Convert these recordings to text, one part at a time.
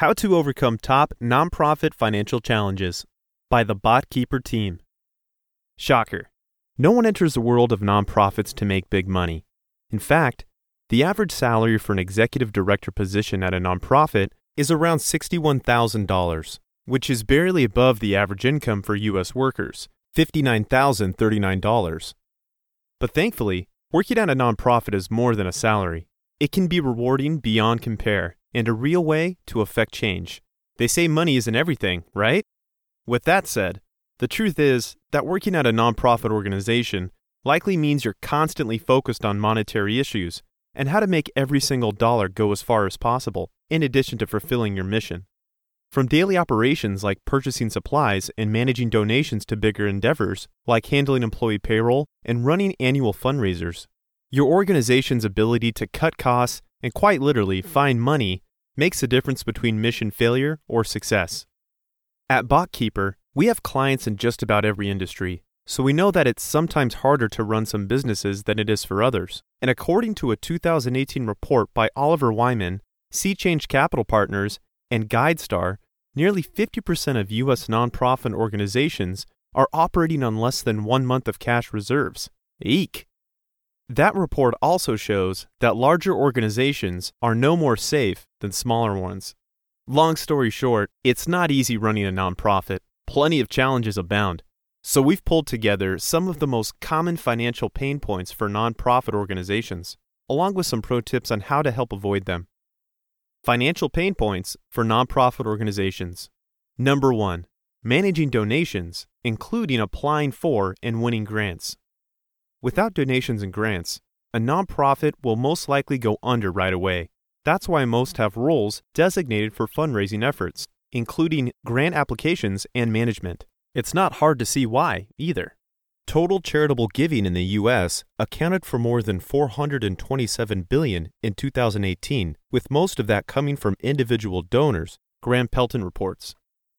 How to Overcome Top Nonprofit Financial Challenges by the BotKeeper team. Shocker. No one enters the world of nonprofits to make big money. In fact, the average salary for an executive director position at a nonprofit is around $61,000, which is barely above the average income for U.S. workers, $59,039. But thankfully, working at a nonprofit is more than a salary. It can be rewarding beyond compare and a real way to affect change. They say money isn't everything, right? With that said, the truth is that working at a nonprofit organization likely means you're constantly focused on monetary issues and how to make every single dollar go as far as possible, in addition to fulfilling your mission. From daily operations like purchasing supplies and managing donations to bigger endeavors like handling employee payroll and running annual fundraisers, your organization's ability to cut costs and quite literally find money makes a difference between mission failure or success. At BotKeeper, we have clients in just about every industry, so we know that it's sometimes harder to run some businesses than it is for others. And according to a 2018 report by Oliver Wyman, SeaChange Capital Partners, and GuideStar, nearly 50% of U.S. nonprofit organizations are operating on less than one month of cash reserves. Eek! That report also shows that larger organizations are no more safe than smaller ones. Long story short, it's not easy running a nonprofit. Plenty of challenges abound. So we've pulled together some of the most common financial pain points for nonprofit organizations, along with some pro tips on how to help avoid them. Financial pain points for nonprofit organizations. Number 1. Managing donations, including applying for and winning grants. Without donations and grants, a nonprofit will most likely go under right away. That's why most have roles designated for fundraising efforts, including grant applications and management. It's not hard to see why, either. Total charitable giving in the US accounted for more than 427 billion in 2018, with most of that coming from individual donors, Graham Pelton reports.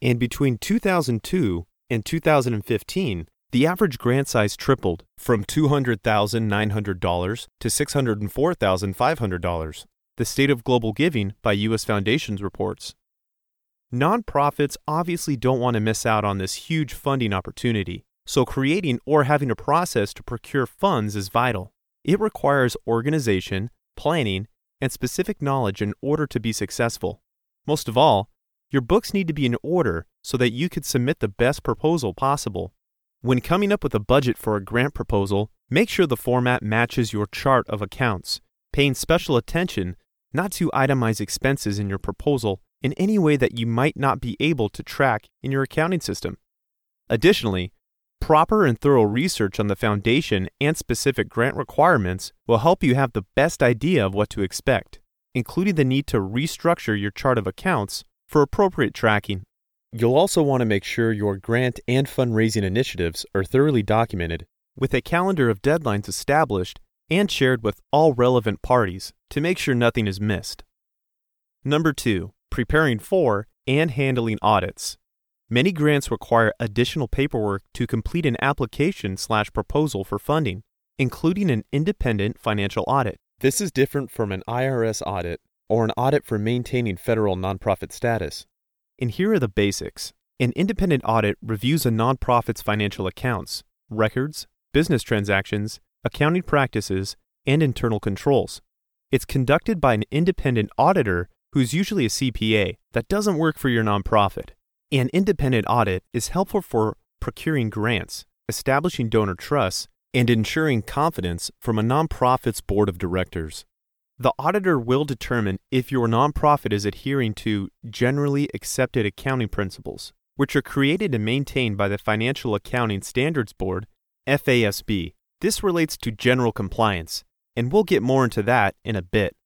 And between 2002 and 2015, the average grant size tripled from $200,900 to $604,500. The State of Global Giving by U.S. Foundations reports. Nonprofits obviously don't want to miss out on this huge funding opportunity, so creating or having a process to procure funds is vital. It requires organization, planning, and specific knowledge in order to be successful. Most of all, your books need to be in order so that you could submit the best proposal possible. When coming up with a budget for a grant proposal, make sure the format matches your chart of accounts, paying special attention not to itemize expenses in your proposal in any way that you might not be able to track in your accounting system. Additionally, proper and thorough research on the foundation and specific grant requirements will help you have the best idea of what to expect, including the need to restructure your chart of accounts for appropriate tracking. You'll also want to make sure your grant and fundraising initiatives are thoroughly documented, with a calendar of deadlines established and shared with all relevant parties to make sure nothing is missed. Number 2. Preparing for and handling audits. Many grants require additional paperwork to complete an application slash proposal for funding, including an independent financial audit. This is different from an IRS audit or an audit for maintaining federal nonprofit status. And here are the basics. An independent audit reviews a nonprofit's financial accounts, records, business transactions, accounting practices, and internal controls. It's conducted by an independent auditor who's usually a CPA that doesn't work for your nonprofit. An independent audit is helpful for procuring grants, establishing donor trusts, and ensuring confidence from a nonprofit's board of directors. The auditor will determine if your nonprofit is adhering to generally accepted accounting principles, which are created and maintained by the Financial Accounting Standards Board, FASB. This relates to general compliance, and we'll get more into that in a bit.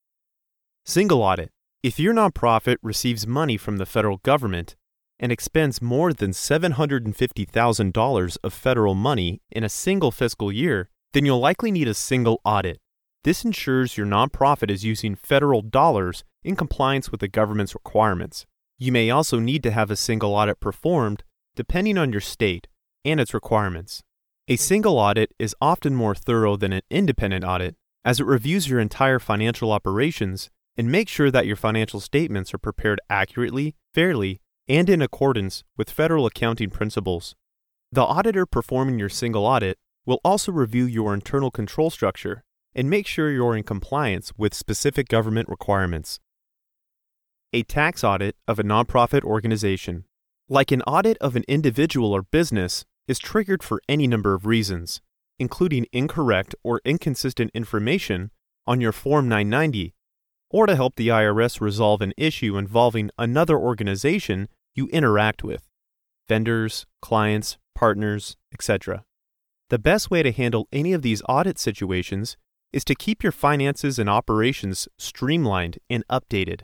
Single audit. If your nonprofit receives money from the federal government and expends more than $750,000 of federal money in a single fiscal year, then you'll likely need a single audit. This ensures your nonprofit is using federal dollars in compliance with the government's requirements. You may also need to have a single audit performed depending on your state and its requirements. A single audit is often more thorough than an independent audit as it reviews your entire financial operations and make sure that your financial statements are prepared accurately, fairly, and in accordance with federal accounting principles. The auditor performing your single audit will also review your internal control structure and make sure you're in compliance with specific government requirements. A tax audit of a nonprofit organization, like an audit of an individual or business, is triggered for any number of reasons, including incorrect or inconsistent information on your Form 990, or to help the IRS resolve an issue involving another organization you interact with vendors, clients, partners, etc. The best way to handle any of these audit situations is to keep your finances and operations streamlined and updated.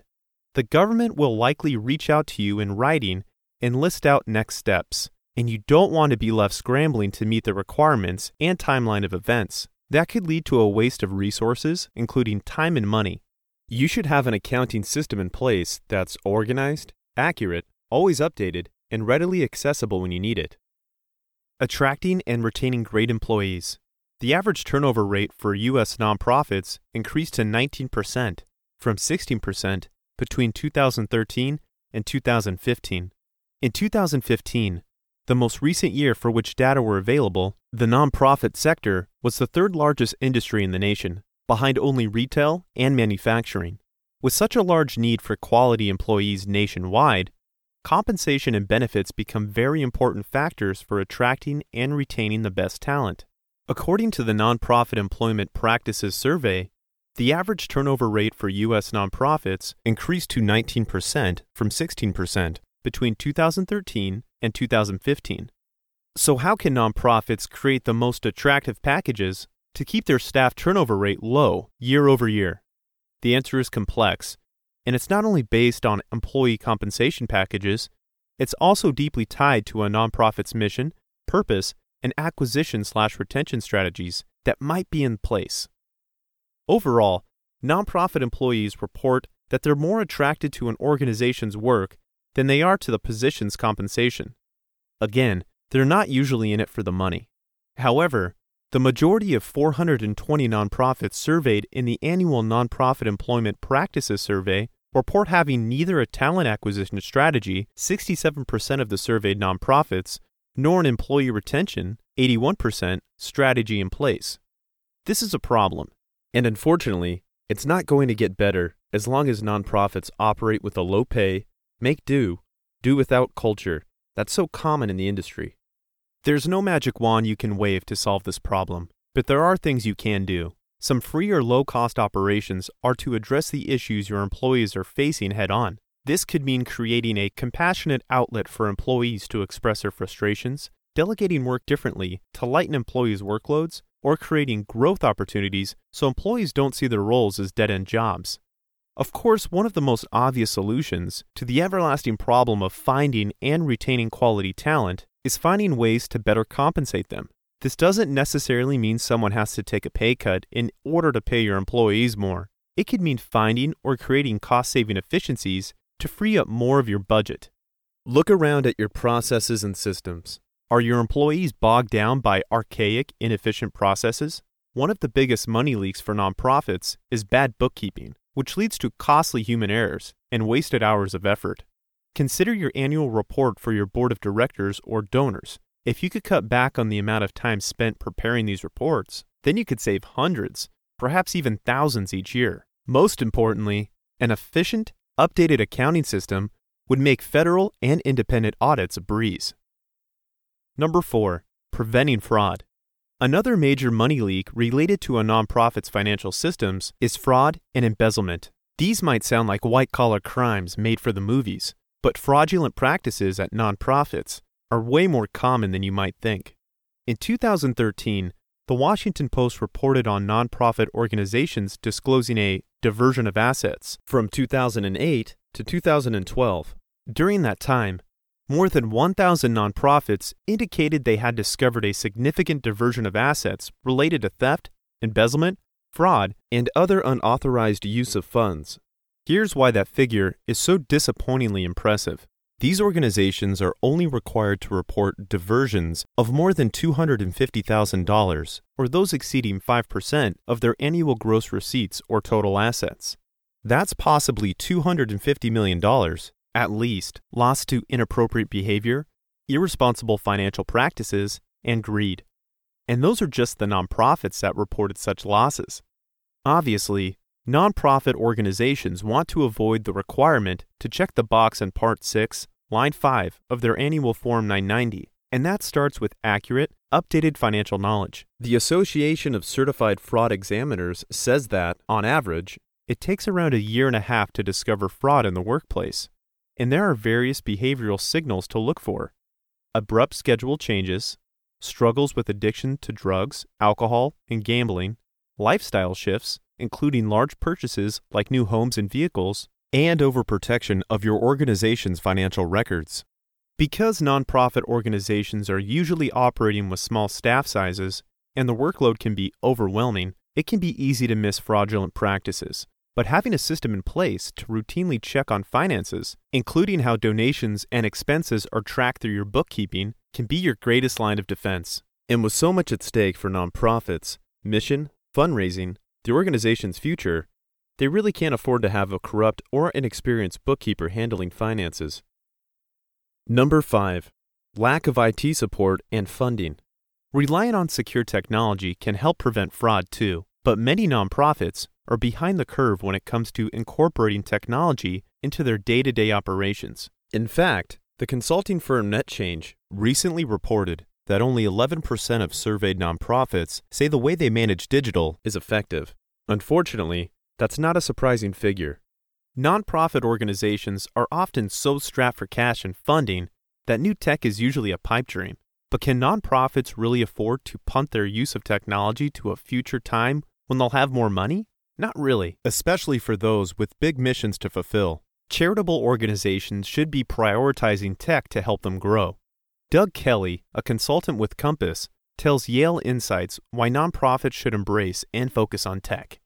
The government will likely reach out to you in writing and list out next steps, and you don't want to be left scrambling to meet the requirements and timeline of events. That could lead to a waste of resources, including time and money. You should have an accounting system in place that's organized, accurate, always updated, and readily accessible when you need it. Attracting and retaining great employees. The average turnover rate for U.S. nonprofits increased to 19% from 16% between 2013 and 2015. In 2015, the most recent year for which data were available, the nonprofit sector was the third largest industry in the nation, behind only retail and manufacturing. With such a large need for quality employees nationwide, compensation and benefits become very important factors for attracting and retaining the best talent. According to the Nonprofit Employment Practices Survey, the average turnover rate for U.S. nonprofits increased to 19% from 16% between 2013 and 2015. So, how can nonprofits create the most attractive packages to keep their staff turnover rate low year over year? The answer is complex and it's not only based on employee compensation packages, it's also deeply tied to a nonprofit's mission, purpose, and acquisition slash retention strategies that might be in place. Overall, nonprofit employees report that they're more attracted to an organization's work than they are to the position's compensation. Again, they're not usually in it for the money. However, the majority of 420 nonprofits surveyed in the annual Nonprofit Employment Practices Survey report having neither a talent acquisition strategy, 67% of the surveyed nonprofits, nor an employee retention, 81%, strategy in place. This is a problem, and unfortunately, it's not going to get better as long as nonprofits operate with a low pay, make do, do without culture that's so common in the industry. There's no magic wand you can wave to solve this problem, but there are things you can do. Some free or low cost operations are to address the issues your employees are facing head on. This could mean creating a compassionate outlet for employees to express their frustrations, delegating work differently to lighten employees' workloads, or creating growth opportunities so employees don't see their roles as dead end jobs. Of course, one of the most obvious solutions to the everlasting problem of finding and retaining quality talent is finding ways to better compensate them. This doesn't necessarily mean someone has to take a pay cut in order to pay your employees more. It could mean finding or creating cost saving efficiencies to free up more of your budget. Look around at your processes and systems. Are your employees bogged down by archaic, inefficient processes? One of the biggest money leaks for nonprofits is bad bookkeeping, which leads to costly human errors and wasted hours of effort. Consider your annual report for your board of directors or donors if you could cut back on the amount of time spent preparing these reports, then you could save hundreds, perhaps even thousands each year. Most importantly, an efficient, updated accounting system would make federal and independent audits a breeze. Number 4. Preventing fraud. Another major money leak related to a nonprofit's financial systems is fraud and embezzlement. These might sound like white collar crimes made for the movies, but fraudulent practices at nonprofits are way more common than you might think. In 2013, the Washington Post reported on nonprofit organizations disclosing a diversion of assets from 2008 to 2012. During that time, more than 1,000 nonprofits indicated they had discovered a significant diversion of assets related to theft, embezzlement, fraud, and other unauthorized use of funds. Here's why that figure is so disappointingly impressive. These organizations are only required to report diversions of more than $250,000 or those exceeding 5% of their annual gross receipts or total assets. That's possibly $250 million, at least, lost to inappropriate behavior, irresponsible financial practices, and greed. And those are just the nonprofits that reported such losses. Obviously, nonprofit organizations want to avoid the requirement to check the box in Part 6, Line 5 of their annual Form 990, and that starts with accurate, updated financial knowledge. The Association of Certified Fraud Examiners says that, on average, it takes around a year and a half to discover fraud in the workplace, and there are various behavioral signals to look for abrupt schedule changes, struggles with addiction to drugs, alcohol, and gambling, lifestyle shifts, including large purchases like new homes and vehicles, and overprotection of your organization's financial records. Because nonprofit organizations are usually operating with small staff sizes and the workload can be overwhelming, it can be easy to miss fraudulent practices. But having a system in place to routinely check on finances, including how donations and expenses are tracked through your bookkeeping, can be your greatest line of defense. And with so much at stake for nonprofits, mission, fundraising, the organization's future, they really can't afford to have a corrupt or inexperienced bookkeeper handling finances. Number 5. Lack of IT support and funding. Relying on secure technology can help prevent fraud too, but many nonprofits are behind the curve when it comes to incorporating technology into their day to day operations. In fact, the consulting firm NetChange recently reported that only 11% of surveyed nonprofits say the way they manage digital is effective. Unfortunately, that's not a surprising figure. Nonprofit organizations are often so strapped for cash and funding that new tech is usually a pipe dream. But can nonprofits really afford to punt their use of technology to a future time when they'll have more money? Not really, especially for those with big missions to fulfill. Charitable organizations should be prioritizing tech to help them grow. Doug Kelly, a consultant with Compass, tells Yale Insights why nonprofits should embrace and focus on tech.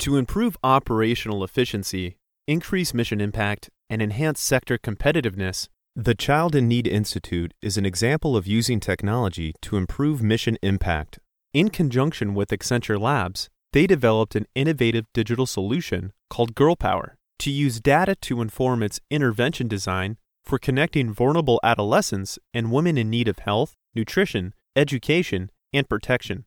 To improve operational efficiency, increase mission impact, and enhance sector competitiveness, the Child in Need Institute is an example of using technology to improve mission impact. In conjunction with Accenture Labs, they developed an innovative digital solution called Girl Power to use data to inform its intervention design for connecting vulnerable adolescents and women in need of health, nutrition, education, and protection.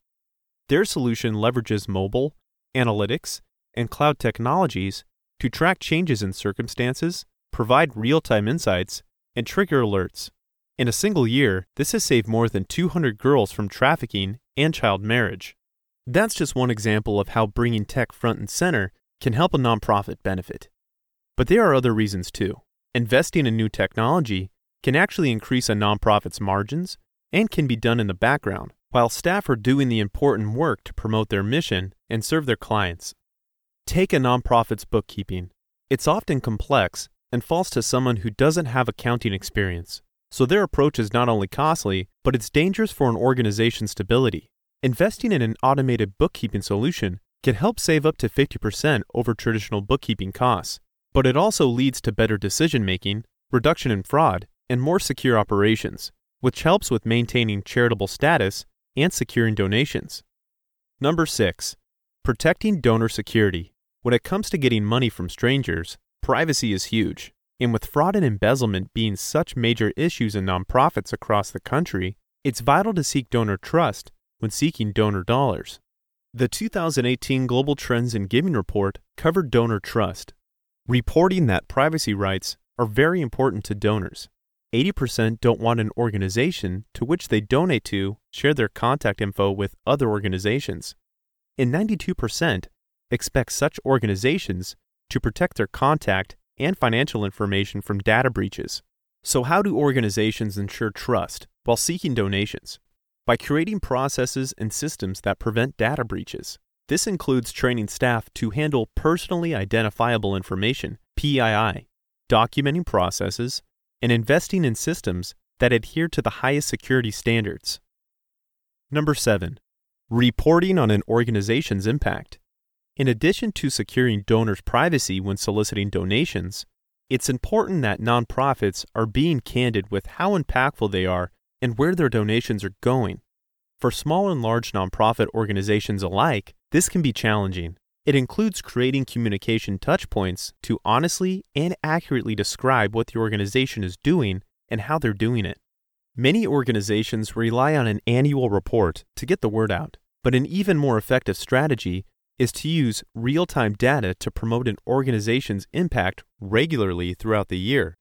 Their solution leverages mobile, analytics, and cloud technologies to track changes in circumstances, provide real time insights, and trigger alerts. In a single year, this has saved more than 200 girls from trafficking and child marriage. That's just one example of how bringing tech front and center can help a nonprofit benefit. But there are other reasons too. Investing in new technology can actually increase a nonprofit's margins and can be done in the background while staff are doing the important work to promote their mission and serve their clients. Take a nonprofit's bookkeeping. It's often complex and falls to someone who doesn't have accounting experience. So their approach is not only costly, but it's dangerous for an organization's stability. Investing in an automated bookkeeping solution can help save up to 50% over traditional bookkeeping costs, but it also leads to better decision making, reduction in fraud, and more secure operations, which helps with maintaining charitable status and securing donations. Number 6. Protecting donor security. When it comes to getting money from strangers, privacy is huge. And with fraud and embezzlement being such major issues in nonprofits across the country, it's vital to seek donor trust when seeking donor dollars. The 2018 Global Trends in Giving Report covered donor trust, reporting that privacy rights are very important to donors. 80% don't want an organization to which they donate to share their contact info with other organizations. And 92% expect such organizations to protect their contact and financial information from data breaches. So, how do organizations ensure trust while seeking donations? by creating processes and systems that prevent data breaches. This includes training staff to handle personally identifiable information, PII, documenting processes, and investing in systems that adhere to the highest security standards. Number 7. Reporting on an organization's impact. In addition to securing donors' privacy when soliciting donations, it's important that nonprofits are being candid with how impactful they are and where their donations are going. For small and large nonprofit organizations alike, this can be challenging. It includes creating communication touchpoints to honestly and accurately describe what the organization is doing and how they're doing it. Many organizations rely on an annual report to get the word out, but an even more effective strategy is to use real time data to promote an organization's impact regularly throughout the year.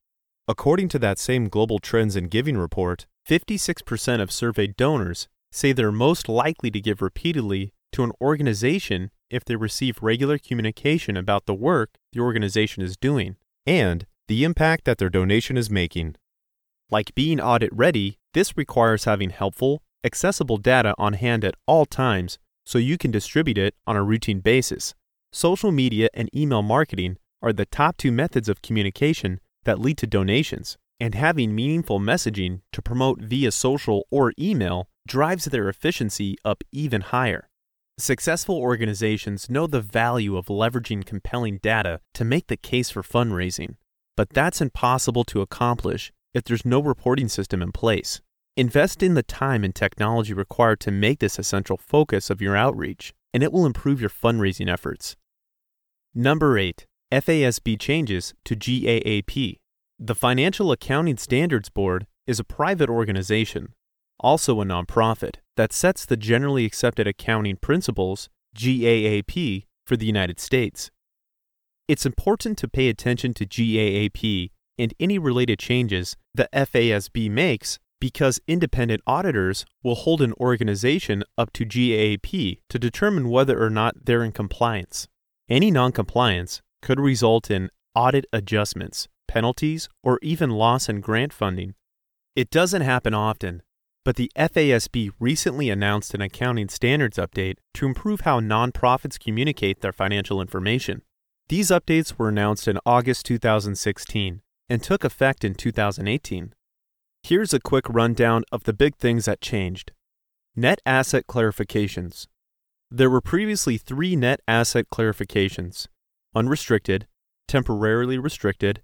According to that same Global Trends in Giving report, 56% of surveyed donors say they're most likely to give repeatedly to an organization if they receive regular communication about the work the organization is doing and the impact that their donation is making. Like being audit ready, this requires having helpful, accessible data on hand at all times so you can distribute it on a routine basis. Social media and email marketing are the top two methods of communication that lead to donations, and having meaningful messaging to promote via social or email drives their efficiency up even higher. Successful organizations know the value of leveraging compelling data to make the case for fundraising, but that's impossible to accomplish if there's no reporting system in place. Invest in the time and technology required to make this a central focus of your outreach, and it will improve your fundraising efforts. Number 8. FASB changes to GAAP. The Financial Accounting Standards Board is a private organization, also a nonprofit, that sets the generally accepted accounting principles, GAAP, for the United States. It's important to pay attention to GAAP and any related changes the FASB makes because independent auditors will hold an organization up to GAAP to determine whether or not they're in compliance. Any noncompliance could result in audit adjustments, penalties, or even loss in grant funding. It doesn't happen often, but the FASB recently announced an accounting standards update to improve how nonprofits communicate their financial information. These updates were announced in August 2016 and took effect in 2018. Here's a quick rundown of the big things that changed. Net asset clarifications. There were previously three net asset clarifications unrestricted, temporarily restricted,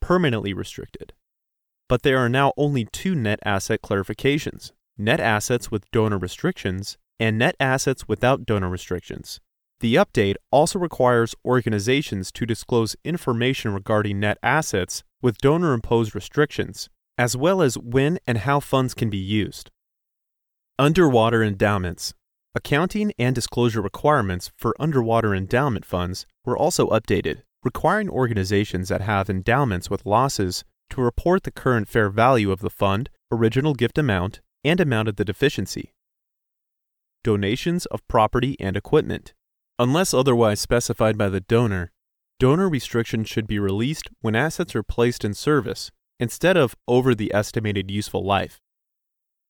permanently restricted. But there are now only two net asset clarifications net assets with donor restrictions and net assets without donor restrictions. The update also requires organizations to disclose information regarding net assets with donor imposed restrictions, as well as when and how funds can be used. Underwater endowments. Accounting and disclosure requirements for underwater endowment funds were also updated, requiring organizations that have endowments with losses to report the current fair value of the fund, original gift amount, and amount of the deficiency. Donations of property and equipment. Unless otherwise specified by the donor, donor restrictions should be released when assets are placed in service instead of over the estimated useful life.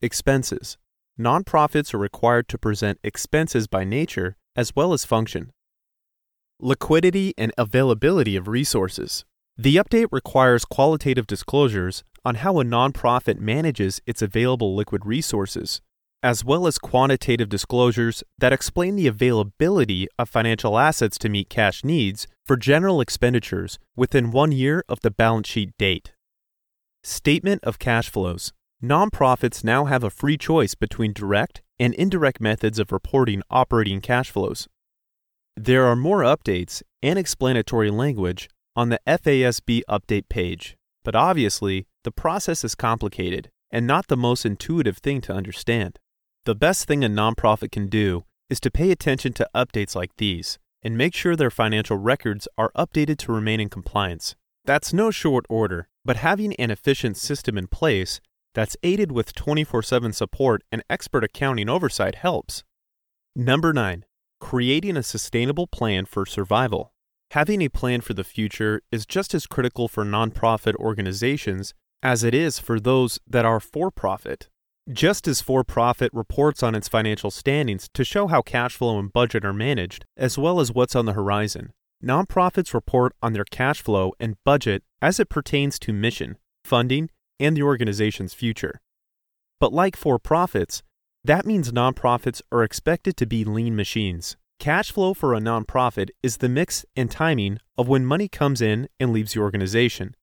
Expenses. Nonprofits are required to present expenses by nature as well as function. Liquidity and availability of resources. The update requires qualitative disclosures on how a nonprofit manages its available liquid resources, as well as quantitative disclosures that explain the availability of financial assets to meet cash needs for general expenditures within one year of the balance sheet date. Statement of cash flows. Nonprofits now have a free choice between direct and indirect methods of reporting operating cash flows. There are more updates and explanatory language on the FASB update page, but obviously, the process is complicated and not the most intuitive thing to understand. The best thing a nonprofit can do is to pay attention to updates like these and make sure their financial records are updated to remain in compliance. That's no short order, but having an efficient system in place that's aided with 24 7 support and expert accounting oversight helps. Number 9. Creating a sustainable plan for survival. Having a plan for the future is just as critical for nonprofit organizations as it is for those that are for profit. Just as for profit reports on its financial standings to show how cash flow and budget are managed, as well as what's on the horizon, Nonprofits report on their cash flow and budget as it pertains to mission, funding, and the organization's future. But like for profits, that means nonprofits are expected to be lean machines. Cash flow for a nonprofit is the mix and timing of when money comes in and leaves the organization.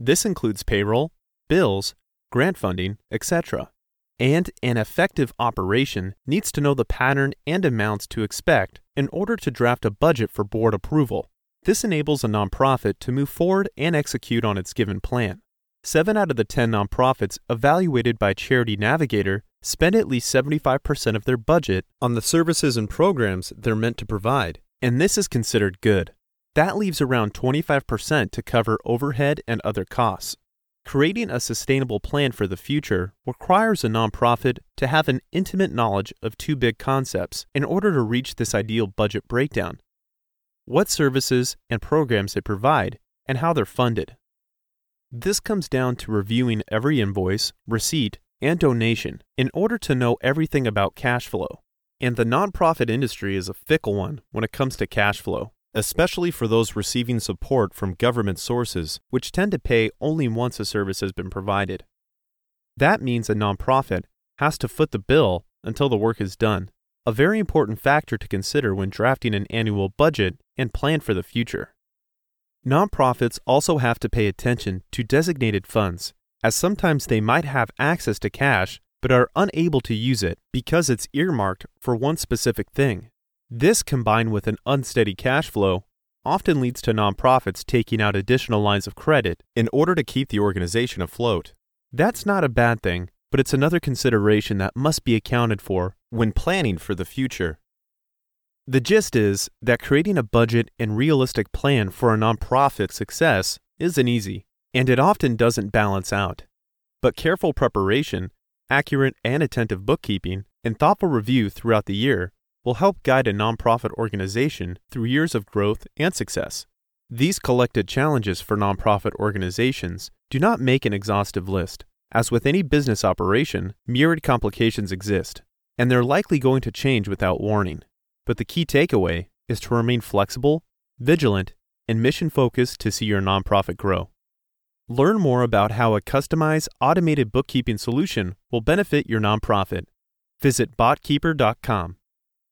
This includes payroll, bills, grant funding, etc. And an effective operation needs to know the pattern and amounts to expect in order to draft a budget for board approval. This enables a nonprofit to move forward and execute on its given plan. Seven out of the 10 nonprofits evaluated by Charity Navigator spend at least 75% of their budget on the services and programs they're meant to provide, and this is considered good. That leaves around 25% to cover overhead and other costs. Creating a sustainable plan for the future requires a nonprofit to have an intimate knowledge of two big concepts in order to reach this ideal budget breakdown what services and programs they provide, and how they're funded. This comes down to reviewing every invoice, receipt, and donation in order to know everything about cash flow. And the nonprofit industry is a fickle one when it comes to cash flow especially for those receiving support from government sources, which tend to pay only once a service has been provided. That means a nonprofit has to foot the bill until the work is done, a very important factor to consider when drafting an annual budget and plan for the future. Nonprofits also have to pay attention to designated funds, as sometimes they might have access to cash but are unable to use it because it's earmarked for one specific thing. This, combined with an unsteady cash flow, often leads to nonprofits taking out additional lines of credit in order to keep the organization afloat. That's not a bad thing, but it's another consideration that must be accounted for when planning for the future. The gist is that creating a budget and realistic plan for a nonprofit success isn't easy, and it often doesn't balance out. But careful preparation, accurate and attentive bookkeeping, and thoughtful review throughout the year will help guide a nonprofit organization through years of growth and success. These collected challenges for nonprofit organizations do not make an exhaustive list. As with any business operation, myriad complications exist, and they're likely going to change without warning. But the key takeaway is to remain flexible, vigilant, and mission focused to see your nonprofit grow. Learn more about how a customized automated bookkeeping solution will benefit your nonprofit. Visit botkeeper.com.